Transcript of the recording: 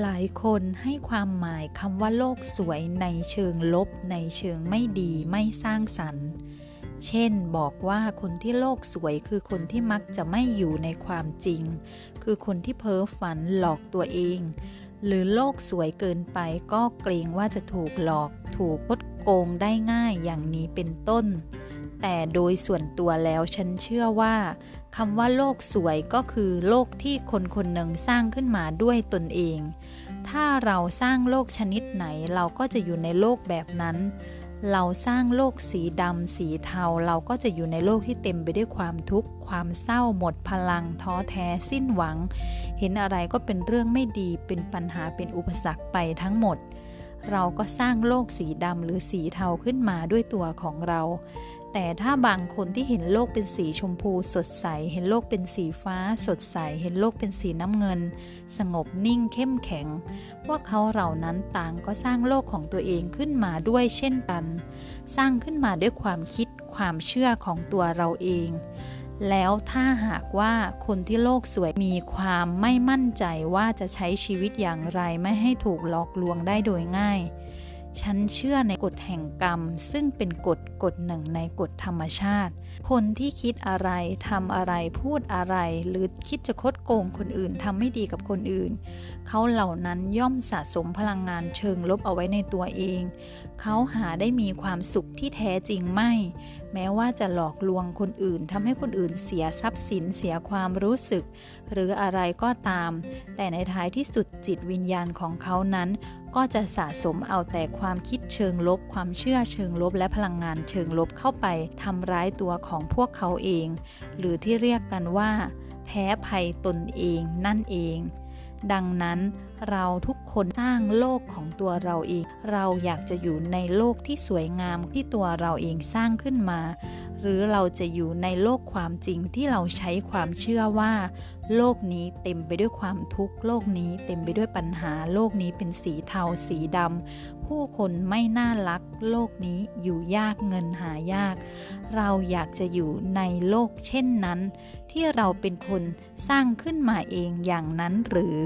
หลายคนให้ความหมายคำว่าโลกสวยในเชิงลบ ในเชิงไม่ดีไม่สร้างสรรค์ เช่นบอกว่าคนที่โลกสวยคือคนที่มักจะไม่อยู่ในความจริง คือคนที่เพ้อฝันหลอกตัวเอง หรือโลกสวยเกินไปก็เกรงว่าจะถูกหลอก ถูกคดโกงได้ง่ายอย่างนี้เป็นต้น แต่โดยส่วนตัวแล้วฉันเชื่อว่าคำว่าโลกสวยก็คือโลกที่คนคนหนึ่งสร้างขึ้นมาด้วยตนเอง ถ้าเราสร้างโลกชนิดไหนเราก็จะอยู่ในโลกแบบนั้น เราสร้างโลกสีดำสีเทาเราก็จะอยู่ในโลกที่เต็มไปด้วยความทุกข์ ความเศร้าหมดพลังท้อแท้สิ้นหวัง เห็นอะไรก็เป็นเรื่องไม่ดีเป็นปัญหาเป็นอุปสรรคไปทั้งหมด เราก็สร้างโลกสีดำหรือสีเทาขึ้นมาด้วยตัวของเรา แต่ถ้าบางคนที่เห็นโลกเป็นสีชมพูสดใส เห็นโลกเป็นสีฟ้า สดใส เห็นโลกเป็นสีน้ำเงิน สงบนิ่งเข้มแข็ง พวกเขาเหล่านั้นต่างก็สร้างโลกของตัวเองขึ้นมาด้วยเช่นกัน สร้างขึ้นมาด้วยความคิดความเชื่อของตัวเราเอง แล้วถ้าหากว่าคนที่โลกสวยมีความไม่มั่นใจว่าจะใช้ชีวิตอย่างไรไม่ให้ถูกหลอกลวงได้โดยง่าย ฉันเชื่อในกฎแห่งกรรม ซึ่งเป็นกฎกฎหนึ่งในกฎธรรมชาติ คนที่คิดอะไรทำอะไรพูดอะไร หรือคิดจะคดโกงคนอื่นทำไม่ดีกับคนอื่น เขาเหล่านั้นย่อมสะสมพลังงานเชิงลบเอาไว้ในตัวเอง เขาหาได้มีความสุขที่แท้จริงไม่ แม้ว่าจะหลอกลวงคนอื่นทำให้คนอื่นเสียทรัพย์สินเสียความรู้สึก หรืออะไรก็ตาม แต่ในท้ายที่สุดจิตวิญญาณของเขานั้น ก็จะสะสมเอาแต่ความคิดเชิงลบ ความเชื่อเชิงลบ และพลังงานเชิงลบเข้าไปทำร้ายตัวของพวกเขาเอง หรือที่เรียกกันว่า แพ้ภัยตนเองนั่นเอง ดังนั้นเราทุกคนสร้างโลกของตัวเราเอง เราอยากจะอยู่ในโลกที่สวยงามที่ตัวเราเองสร้างขึ้นมา หรือเราจะอยู่ในโลกความจริงที่เราใช้ความเชื่อว่า โลกนี้เต็มไปด้วยความทุกข์ โลกนี้เต็มไปด้วยปัญหา โลกนี้เป็นสีเทาสีดำผู้คนไม่น่ารัก โลกนี้อยู่ยากเงินหายาก เราอยากจะอยู่ในโลกเช่นนั้น ที่เราเป็นคนสร้างขึ้นมาเองอย่างนั้นหรือ